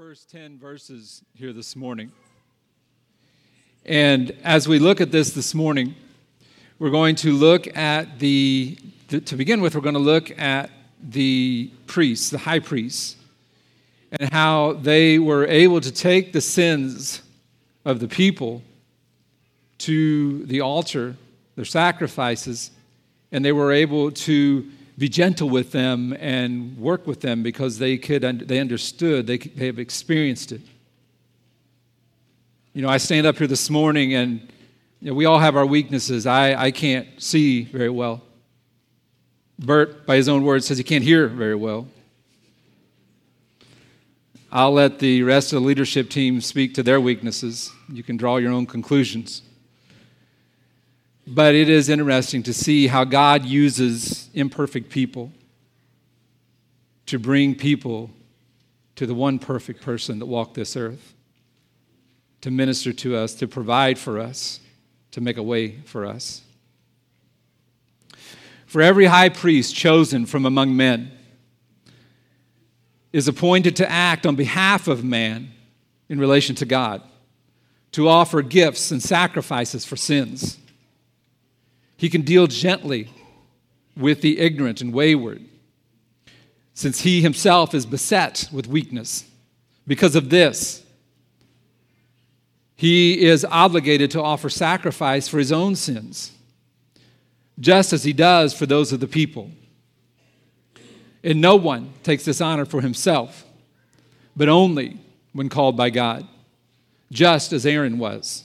first 10 verses here this morning. And as we look at this this morning, we're going to look at the, to begin with, we're going to look at the priests, the high priests, and how they were able to take the sins of the people to the altar, their sacrifices, and they were able to be gentle with them and work with them because they could they understood they, they have experienced it. You know i stand up here this morning and you know, we all have our weaknesses. I, I can't see very well. Bert by his own words says he can't hear very well. I'll let the rest of the leadership team speak to their weaknesses. You can draw your own conclusions. But it is interesting to see how God uses imperfect people to bring people to the one perfect person that walked this earth, to minister to us, to provide for us, to make a way for us. For every high priest chosen from among men is appointed to act on behalf of man in relation to God, to offer gifts and sacrifices for sins he can deal gently with the ignorant and wayward, since he himself is beset with weakness. Because of this, he is obligated to offer sacrifice for his own sins, just as he does for those of the people. And no one takes this honor for himself, but only when called by God, just as Aaron was.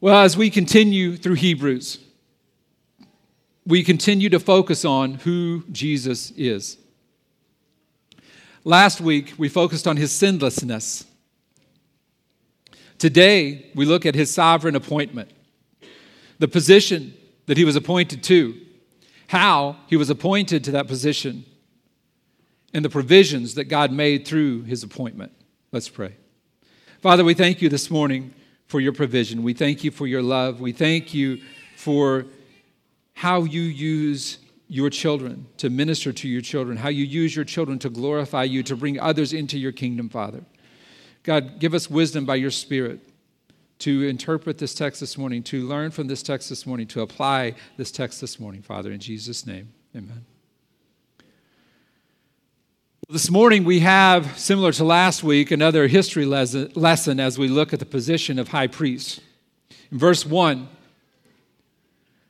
well, as we continue through Hebrews, we continue to focus on who Jesus is. Last week, we focused on his sinlessness. Today, we look at his sovereign appointment, the position that he was appointed to, how he was appointed to that position, and the provisions that God made through his appointment. Let's pray. Father, we thank you this morning for your provision. We thank you for your love. We thank you for how you use your children to minister to your children, how you use your children to glorify you, to bring others into your kingdom, Father. God, give us wisdom by your Spirit to interpret this text this morning, to learn from this text this morning, to apply this text this morning, Father. In Jesus' name, amen. This morning we have, similar to last week, another history lesson as we look at the position of high priest. In verse 1,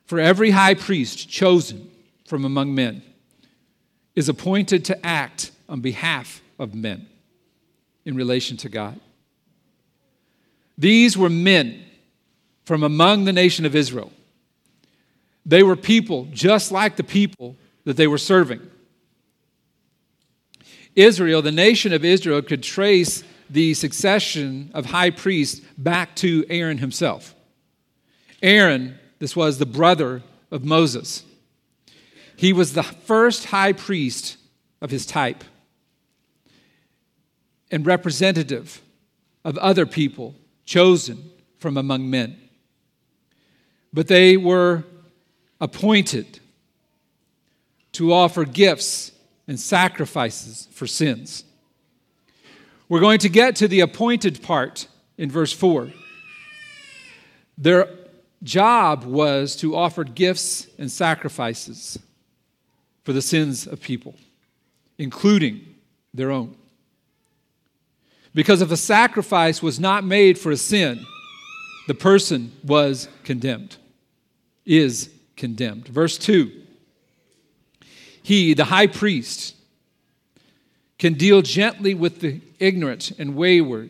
for every high priest chosen from among men is appointed to act on behalf of men in relation to God. These were men from among the nation of Israel. They were people just like the people that they were serving. Israel, the nation of Israel, could trace the succession of high priests back to Aaron himself. Aaron, this was the brother of Moses. He was the first high priest of his type and representative of other people chosen from among men. But they were appointed to offer gifts and sacrifices for sins. We're going to get to the appointed part in verse 4. Their job was to offer gifts and sacrifices for the sins of people, including their own. Because if a sacrifice was not made for a sin, the person was condemned, is condemned. Verse 2 He, the high priest, can deal gently with the ignorant and wayward,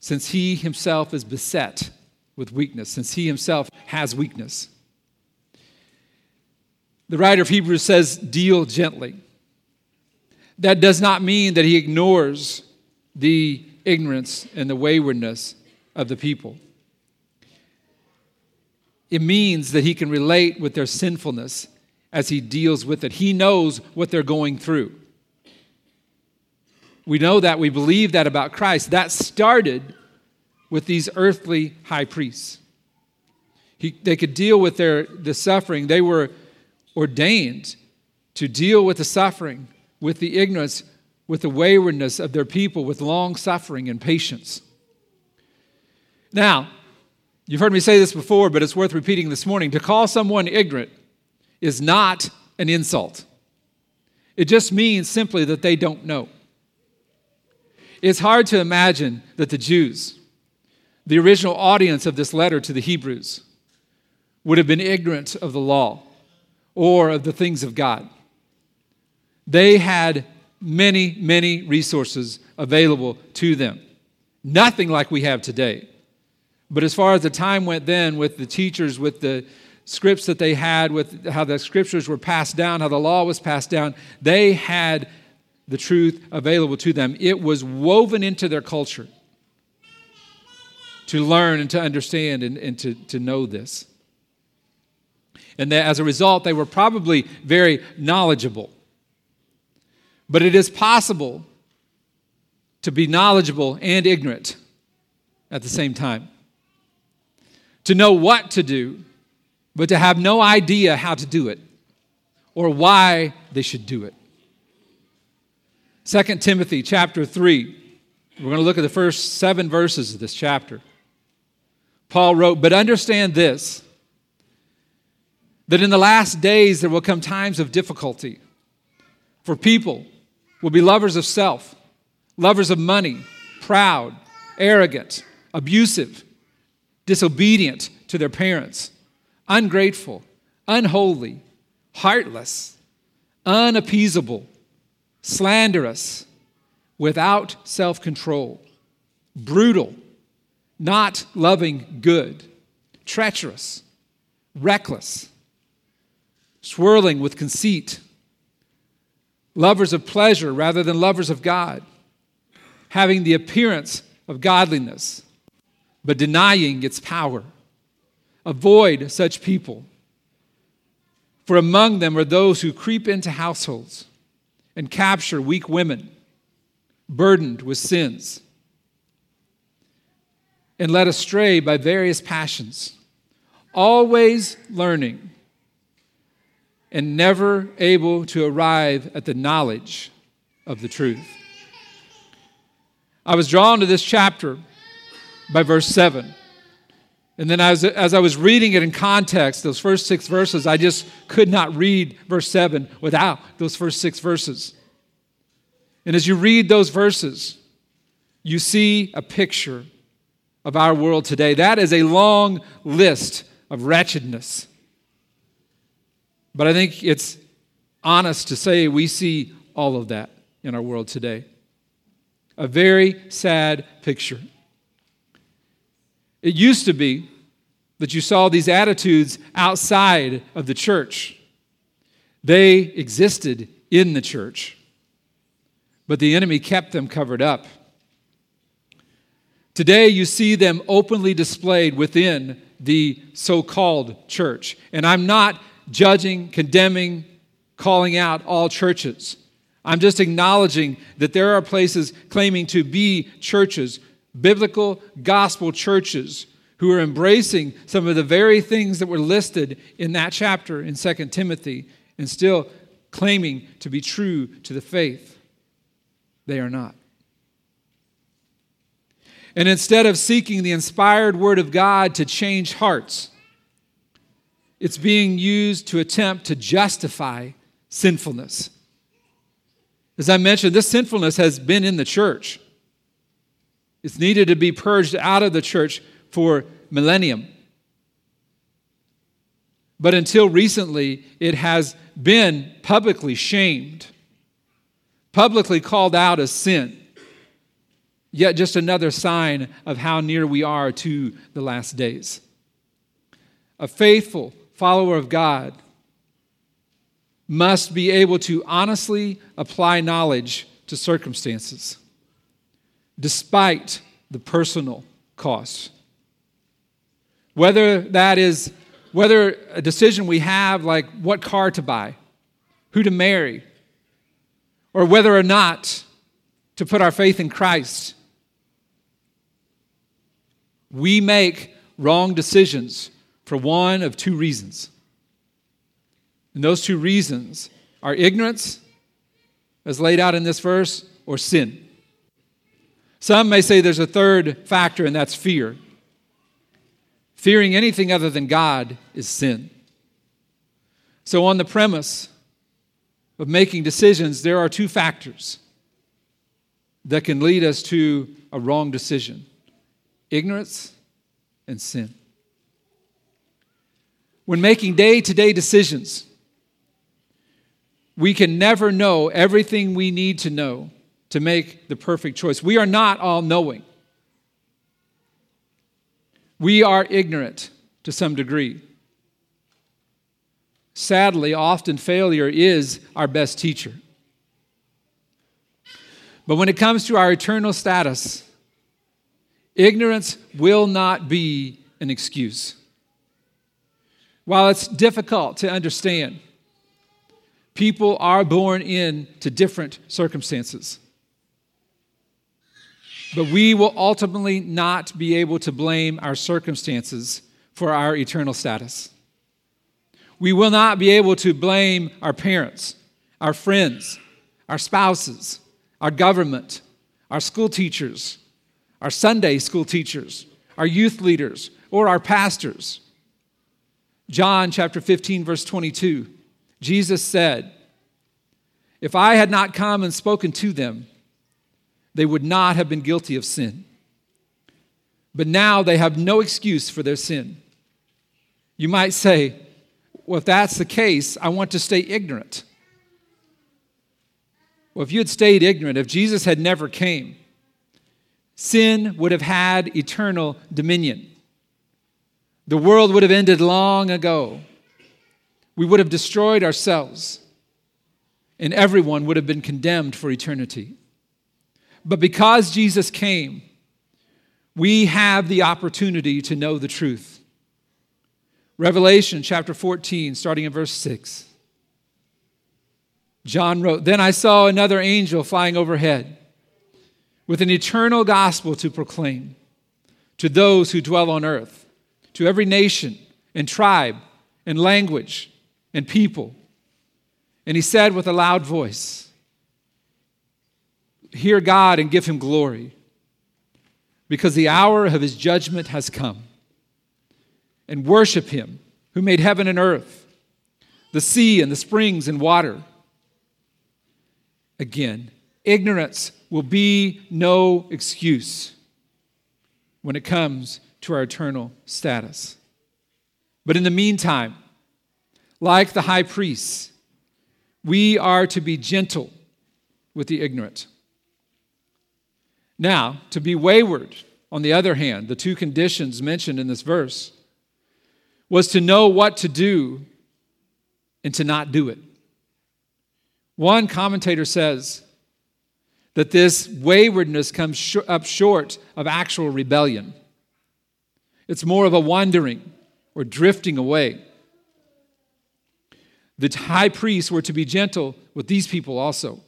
since he himself is beset with weakness, since he himself has weakness. The writer of Hebrews says, deal gently. That does not mean that he ignores the ignorance and the waywardness of the people. It means that he can relate with their sinfulness as he deals with it. He knows what they're going through. We know that. We believe that about Christ. That started with these earthly high priests. He, they could deal with their, the suffering. They were ordained to deal with the suffering, with the ignorance, with the waywardness of their people, with long suffering and patience. Now, you've heard me say this before, but it's worth repeating this morning. To call someone ignorant is not an insult, it just means simply that they don't know. It's hard to imagine that the Jews, the original audience of this letter to the Hebrews, would have been ignorant of the law or of the things of God. They had many, many resources available to them. Nothing like we have today. But as far as the time went then, with the teachers, with the scripts that they had, with how the scriptures were passed down, how the law was passed down, they had the truth available to them. It was woven into their culture to learn and to understand and, and to, to know this. And that as a result, they were probably very knowledgeable. But it is possible to be knowledgeable and ignorant at the same time. To know what to do, but to have no idea how to do it or why they should do it. 2 Timothy chapter 3. We're going to look at the first seven verses of this chapter. Paul wrote, But understand this, that in the last days there will come times of difficulty. For people will be lovers of self, lovers of money, proud, arrogant, abusive, disobedient to their parents, ungrateful, unholy, heartless, unappeasable slanderous, without self control, brutal, not loving good, treacherous, reckless, swirling with conceit, lovers of pleasure rather than lovers of God, having the appearance of godliness, but denying its power. Avoid such people. For among them are those who creep into households and capture weak women burdened with sins and led astray by various passions, always learning and never able to arrive at the knowledge of the truth. I was drawn to this chapter by verse 7. And then as, as I was reading it in context, those first six verses, I just could not read verse 7 without those first six verses. And as you read those verses, you see a picture of our world today. That is a long list of wretchedness. But I think it's honest to say we see all of that in our world today. A very sad picture. It used to be that you saw these attitudes outside of the church, they existed in the church, but the enemy kept them covered up. Today, you see them openly displayed within the so called church. And I'm not judging, condemning, calling out all churches. I'm just acknowledging that there are places claiming to be churches biblical gospel churches who are embracing some of the very things that were listed in that chapter in 2 Timothy and still claiming to be true to the faith. They are not. And instead of seeking the inspired word of God to change hearts, it's being used to attempt to justify sinfulness. As I mentioned, this sinfulness has been in the church It's needed to be purged out of the church for millennium. But until recently, it has been publicly shamed, publicly called out as sin. Yet, just another sign of how near we are to the last days. A faithful follower of God must be able to honestly apply knowledge to circumstances, despite the personal cost. Whether that is whether a decision we have, like what car to buy, who to marry, or whether or not to put our faith in Christ, we make wrong decisions for one of two reasons. And those two reasons are ignorance, as laid out in this verse, or sin. Some may say there's a third factor, and that's fear. Fearing anything other than God is sin. So, on the premise of making decisions, there are two factors that can lead us to a wrong decision ignorance and sin. When making day to day decisions, we can never know everything we need to know to make the perfect choice. We are not all knowing. We are ignorant to some degree. Sadly, often failure is our best teacher. But when it comes to our eternal status, ignorance will not be an excuse. While it's difficult to understand, people are born into different circumstances. But we will ultimately not be able to blame our circumstances for our eternal status. We will not be able to blame our parents, our friends, our spouses, our government, our school teachers, our Sunday school teachers, our youth leaders, or our pastors. John chapter 15, verse 22, Jesus said, If I had not come and spoken to them, they would not have been guilty of sin. But now they have no excuse for their sin. You might say, well, if that's the case, I want to stay ignorant. Well, if you had stayed ignorant, if Jesus had never came, sin would have had eternal dominion. The world would have ended long ago. We would have destroyed ourselves, and everyone would have been condemned for eternity. But because Jesus came, we have the opportunity to know the truth. Revelation chapter 14, starting in verse 6. John wrote, Then I saw another angel flying overhead with an eternal gospel to proclaim to those who dwell on earth, to every nation and tribe and language and people. And he said with a loud voice, hear God and give him glory because the hour of his judgment has come. And worship him who made heaven and earth, the sea and the springs and water. Again, ignorance will be no excuse when it comes to our eternal status. But in the meantime, like the high priests, we are to be gentle with the ignorant. Now, to be wayward, on the other hand, the two conditions mentioned in this verse, was to know what to do and to not do it. One commentator says that this waywardness comes sh- up short of actual rebellion. It's more of a wandering or drifting away. The high priests were to be gentle with these people also.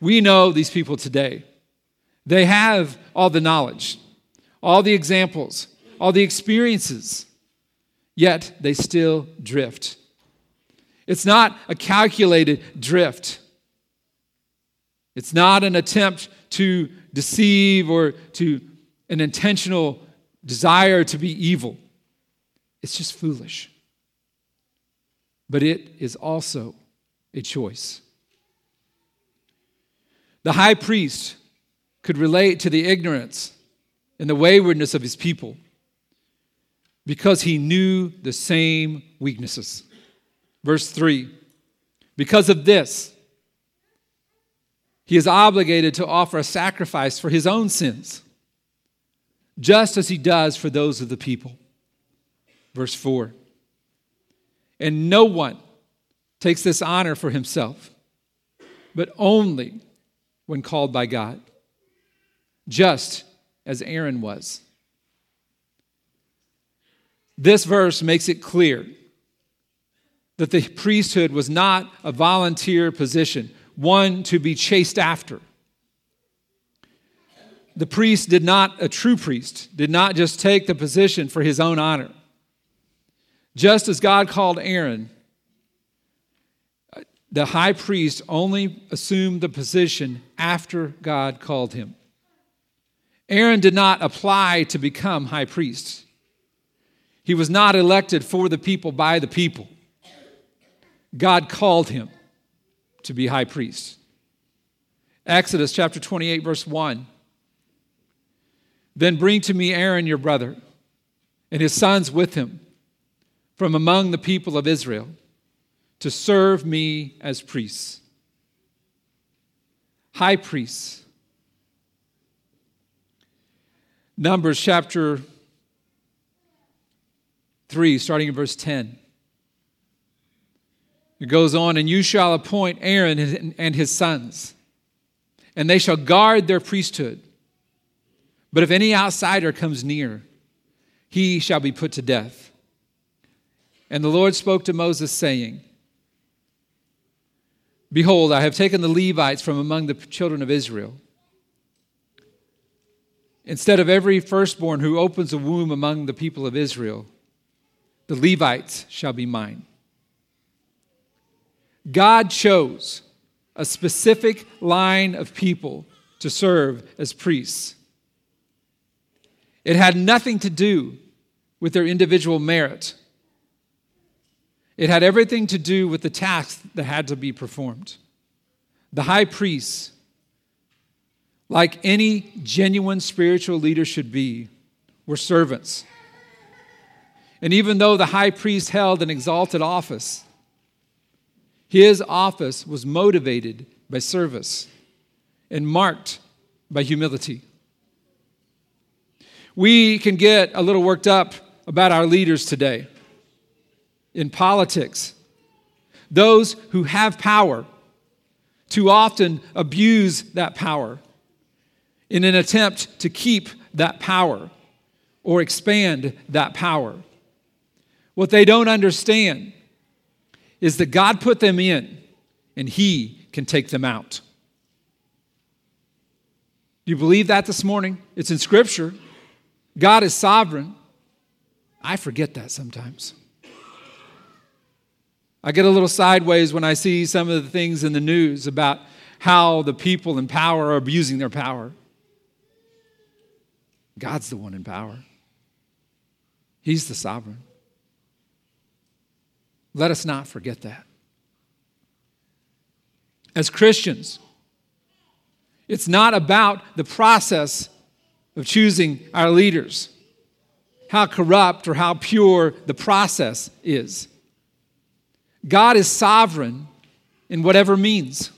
We know these people today. They have all the knowledge, all the examples, all the experiences, yet they still drift. It's not a calculated drift. It's not an attempt to deceive or to an intentional desire to be evil. It's just foolish. But it is also a choice. The high priest could relate to the ignorance and the waywardness of his people because he knew the same weaknesses. Verse 3 Because of this, he is obligated to offer a sacrifice for his own sins, just as he does for those of the people. Verse 4 And no one takes this honor for himself, but only when called by God, just as Aaron was. This verse makes it clear that the priesthood was not a volunteer position, one to be chased after. The priest did not, a true priest, did not just take the position for his own honor. Just as God called Aaron, the high priest only assumed the position after God called him. Aaron did not apply to become high priest. He was not elected for the people by the people. God called him to be high priest. Exodus chapter 28, verse 1. Then bring to me Aaron your brother and his sons with him from among the people of Israel to serve me as priests. High priests. Numbers chapter 3, starting in verse 10. It goes on, and you shall appoint Aaron and his sons, and they shall guard their priesthood. But if any outsider comes near, he shall be put to death. And the Lord spoke to Moses, saying, Behold, I have taken the Levites from among the children of Israel. Instead of every firstborn who opens a womb among the people of Israel, the Levites shall be mine. God chose a specific line of people to serve as priests. It had nothing to do with their individual merit it had everything to do with the task that had to be performed. The high priests, like any genuine spiritual leader should be, were servants. And even though the high priest held an exalted office, his office was motivated by service and marked by humility. We can get a little worked up about our leaders today in politics. Those who have power too often abuse that power in an attempt to keep that power or expand that power. What they don't understand is that God put them in and He can take them out. Do you believe that this morning? It's in Scripture. God is sovereign. I forget that sometimes. I get a little sideways when I see some of the things in the news about how the people in power are abusing their power. God's the one in power, He's the sovereign. Let us not forget that. As Christians, it's not about the process of choosing our leaders, how corrupt or how pure the process is. God is sovereign in whatever means.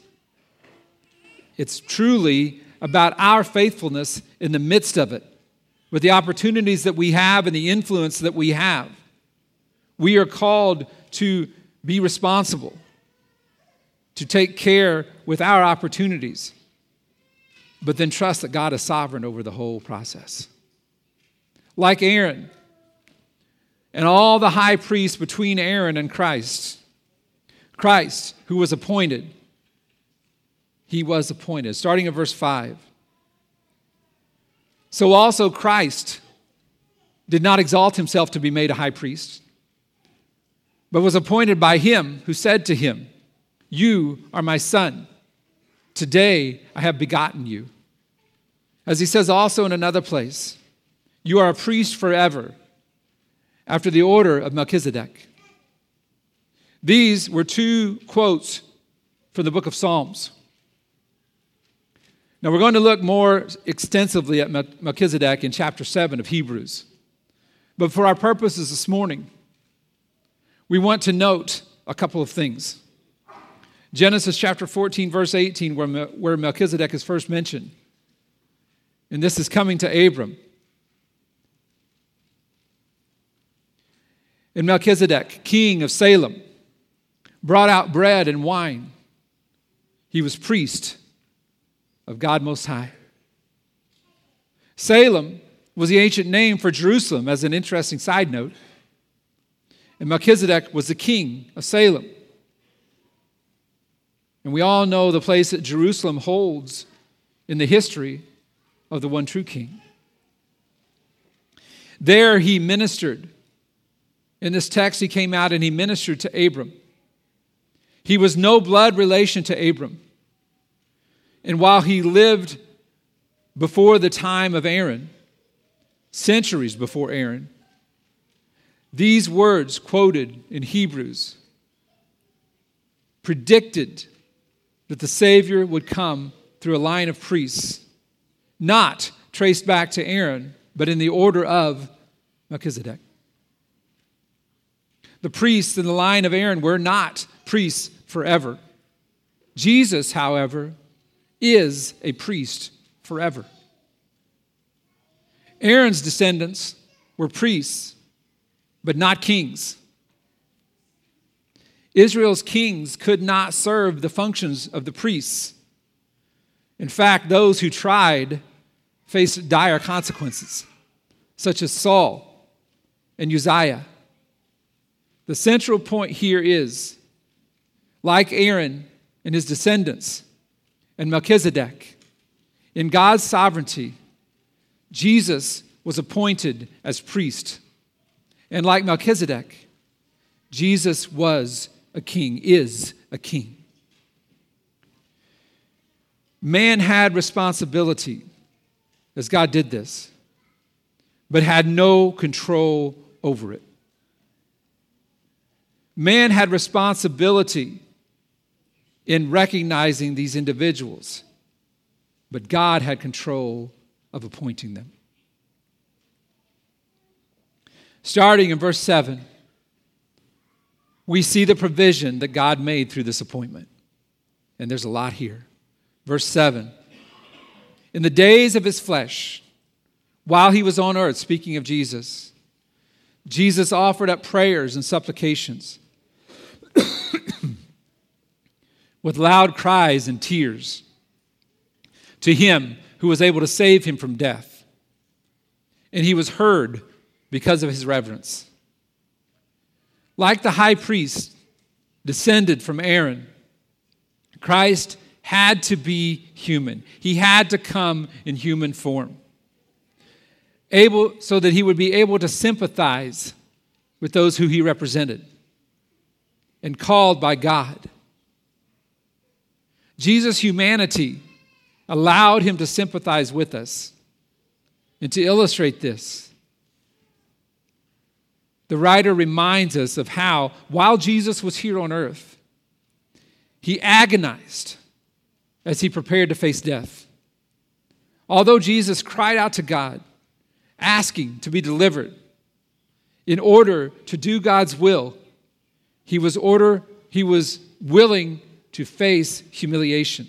It's truly about our faithfulness in the midst of it, with the opportunities that we have and the influence that we have. We are called to be responsible, to take care with our opportunities, but then trust that God is sovereign over the whole process. Like Aaron and all the high priests between Aaron and Christ Christ, who was appointed, he was appointed. Starting at verse 5. So also Christ did not exalt himself to be made a high priest, but was appointed by him who said to him, You are my son. Today I have begotten you. As he says also in another place, You are a priest forever, after the order of Melchizedek. These were two quotes from the book of Psalms. Now, we're going to look more extensively at Melchizedek in chapter 7 of Hebrews. But for our purposes this morning, we want to note a couple of things. Genesis chapter 14, verse 18, where, where Melchizedek is first mentioned. And this is coming to Abram. And Melchizedek, king of Salem, brought out bread and wine. He was priest of God Most High. Salem was the ancient name for Jerusalem, as an interesting side note. And Melchizedek was the king of Salem. And we all know the place that Jerusalem holds in the history of the one true king. There he ministered. In this text, he came out and he ministered to Abram. He was no blood relation to Abram. And while he lived before the time of Aaron, centuries before Aaron, these words quoted in Hebrews predicted that the Savior would come through a line of priests, not traced back to Aaron, but in the order of Melchizedek. The priests in the line of Aaron were not priests forever. Jesus, however, is a priest forever. Aaron's descendants were priests, but not kings. Israel's kings could not serve the functions of the priests. In fact, those who tried faced dire consequences, such as Saul and Uzziah. The central point here is like Aaron and his descendants, and Melchizedek. In God's sovereignty, Jesus was appointed as priest. And like Melchizedek, Jesus was a king, is a king. Man had responsibility as God did this, but had no control over it. Man had responsibility in recognizing these individuals, but God had control of appointing them. Starting in verse 7, we see the provision that God made through this appointment. And there's a lot here. Verse 7 In the days of his flesh, while he was on earth, speaking of Jesus, Jesus offered up prayers and supplications with loud cries and tears to him who was able to save him from death. And he was heard because of his reverence. Like the high priest descended from Aaron, Christ had to be human. He had to come in human form. Able so that he would be able to sympathize with those who he represented and called by God Jesus' humanity allowed him to sympathize with us. And to illustrate this, the writer reminds us of how, while Jesus was here on earth, he agonized as he prepared to face death. Although Jesus cried out to God, asking to be delivered, in order to do God's will, he was order he was willing to face humiliation,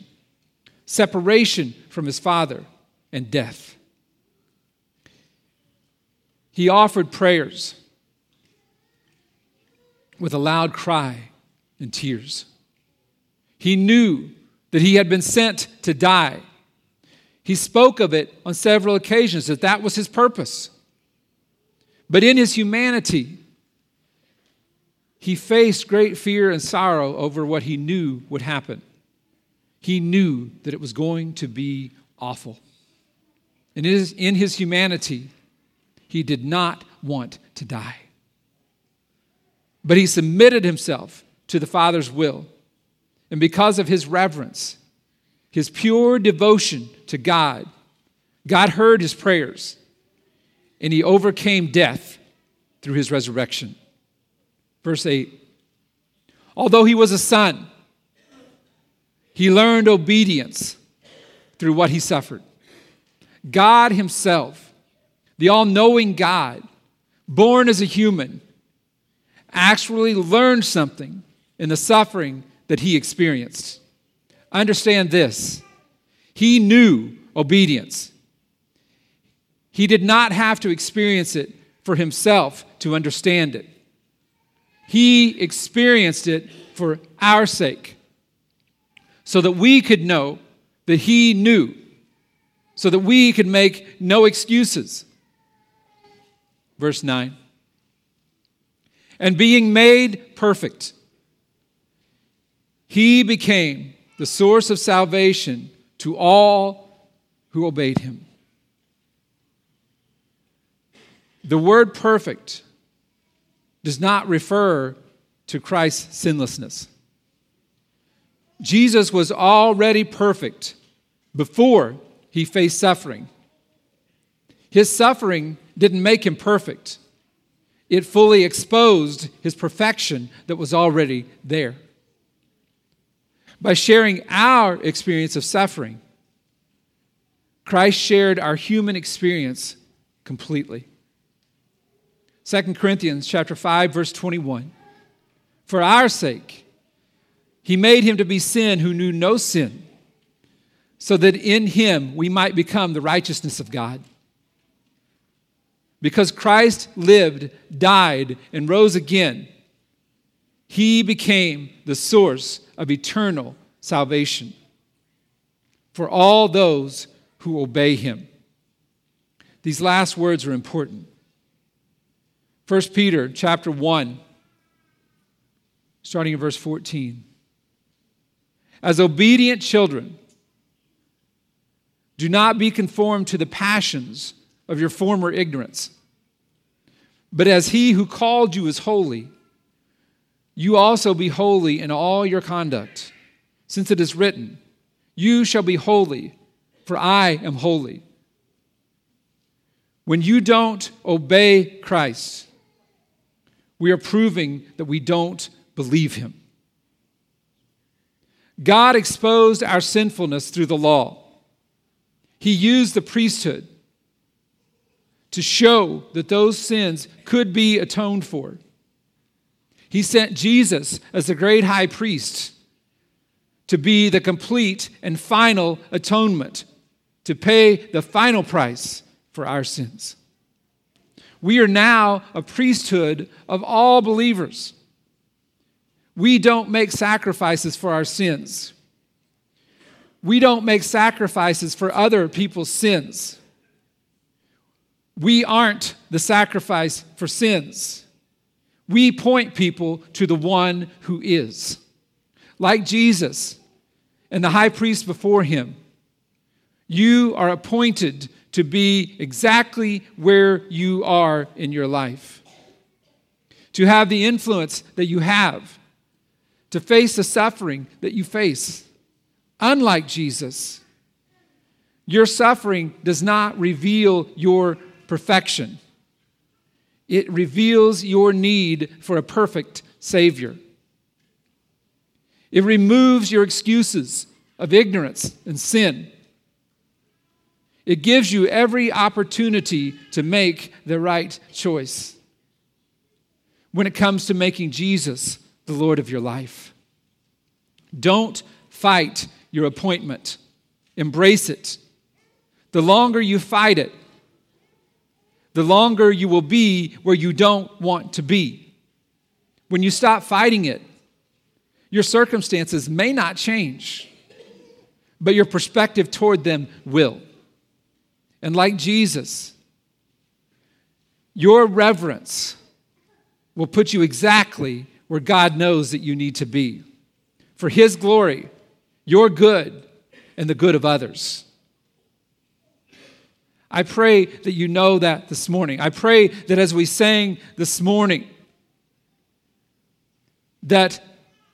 separation from his father, and death. He offered prayers with a loud cry and tears. He knew that he had been sent to die. He spoke of it on several occasions that that was his purpose. But in his humanity, he faced great fear and sorrow over what he knew would happen. He knew that it was going to be awful. And in his humanity, he did not want to die. But he submitted himself to the Father's will. And because of his reverence, his pure devotion to God, God heard his prayers and he overcame death through his resurrection. Verse 8 Although he was a son, he learned obedience through what he suffered. God Himself, the all knowing God, born as a human, actually learned something in the suffering that He experienced. Understand this He knew obedience. He did not have to experience it for himself to understand it. He experienced it for our sake, so that we could know that He knew, so that we could make no excuses. Verse 9. And being made perfect, He became the source of salvation to all who obeyed Him. The word perfect does not refer to Christ's sinlessness. Jesus was already perfect before he faced suffering. His suffering didn't make him perfect, it fully exposed his perfection that was already there. By sharing our experience of suffering, Christ shared our human experience completely. 2 Corinthians chapter 5 verse 21. For our sake he made him to be sin who knew no sin, so that in him we might become the righteousness of God. Because Christ lived, died, and rose again, he became the source of eternal salvation for all those who obey him. These last words are important. 1 Peter chapter 1, starting in verse 14. As obedient children, do not be conformed to the passions of your former ignorance. But as he who called you is holy, you also be holy in all your conduct, since it is written, You shall be holy, for I am holy. When you don't obey Christ, we are proving that we don't believe him. God exposed our sinfulness through the law. He used the priesthood to show that those sins could be atoned for. He sent Jesus as the great high priest to be the complete and final atonement, to pay the final price for our sins. We are now a priesthood of all believers. We don't make sacrifices for our sins. We don't make sacrifices for other people's sins. We aren't the sacrifice for sins. We point people to the one who is. Like Jesus and the high priest before him, you are appointed to be exactly where you are in your life, to have the influence that you have, to face the suffering that you face. Unlike Jesus, your suffering does not reveal your perfection. It reveals your need for a perfect Savior. It removes your excuses of ignorance and sin it gives you every opportunity to make the right choice when it comes to making Jesus the Lord of your life. Don't fight your appointment, embrace it. The longer you fight it, the longer you will be where you don't want to be. When you stop fighting it, your circumstances may not change, but your perspective toward them will. And like Jesus, your reverence will put you exactly where God knows that you need to be for His glory, your good, and the good of others. I pray that you know that this morning. I pray that as we sang this morning, that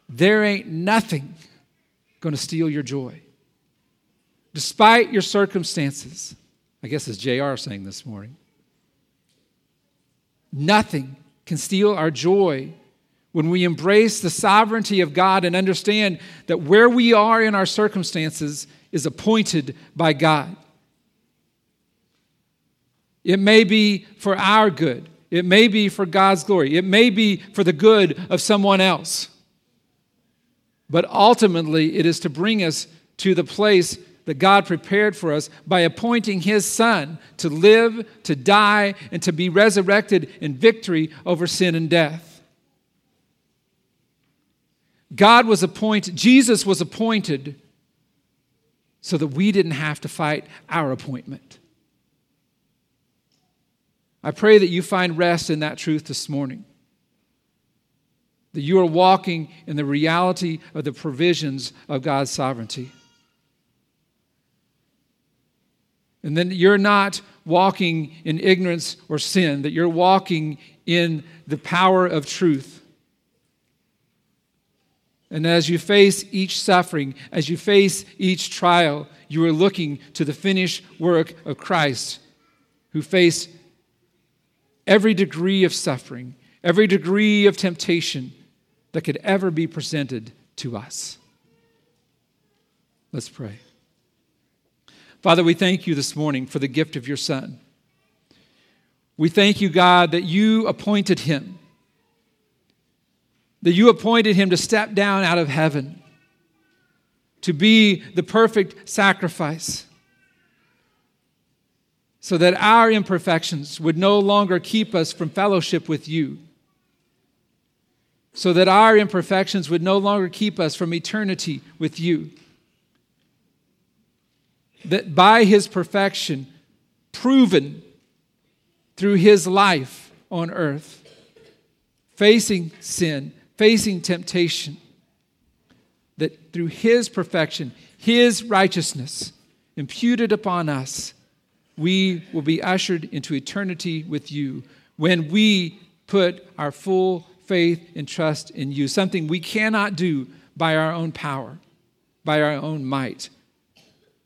there ain't nothing going to steal your joy. Despite your circumstances, I guess as JR saying this morning. Nothing can steal our joy when we embrace the sovereignty of God and understand that where we are in our circumstances is appointed by God. It may be for our good. It may be for God's glory. It may be for the good of someone else. But ultimately, it is to bring us to the place that God prepared for us by appointing His Son to live, to die, and to be resurrected in victory over sin and death. God was appointed, Jesus was appointed so that we didn't have to fight our appointment. I pray that you find rest in that truth this morning. That you are walking in the reality of the provisions of God's sovereignty. And then you're not walking in ignorance or sin, that you're walking in the power of truth. And as you face each suffering, as you face each trial, you are looking to the finished work of Christ, who faced every degree of suffering, every degree of temptation that could ever be presented to us. Let's pray. Father, we thank you this morning for the gift of your Son. We thank you, God, that you appointed him, that you appointed him to step down out of heaven, to be the perfect sacrifice so that our imperfections would no longer keep us from fellowship with you, so that our imperfections would no longer keep us from eternity with you. That by his perfection, proven through his life on earth, facing sin, facing temptation, that through his perfection, his righteousness imputed upon us, we will be ushered into eternity with you when we put our full faith and trust in you, something we cannot do by our own power, by our own might.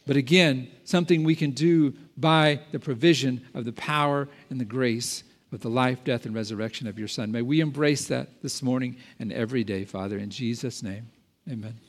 But again, something we can do by the provision of the power and the grace of the life, death, and resurrection of your Son. May we embrace that this morning and every day, Father, in Jesus' name. Amen.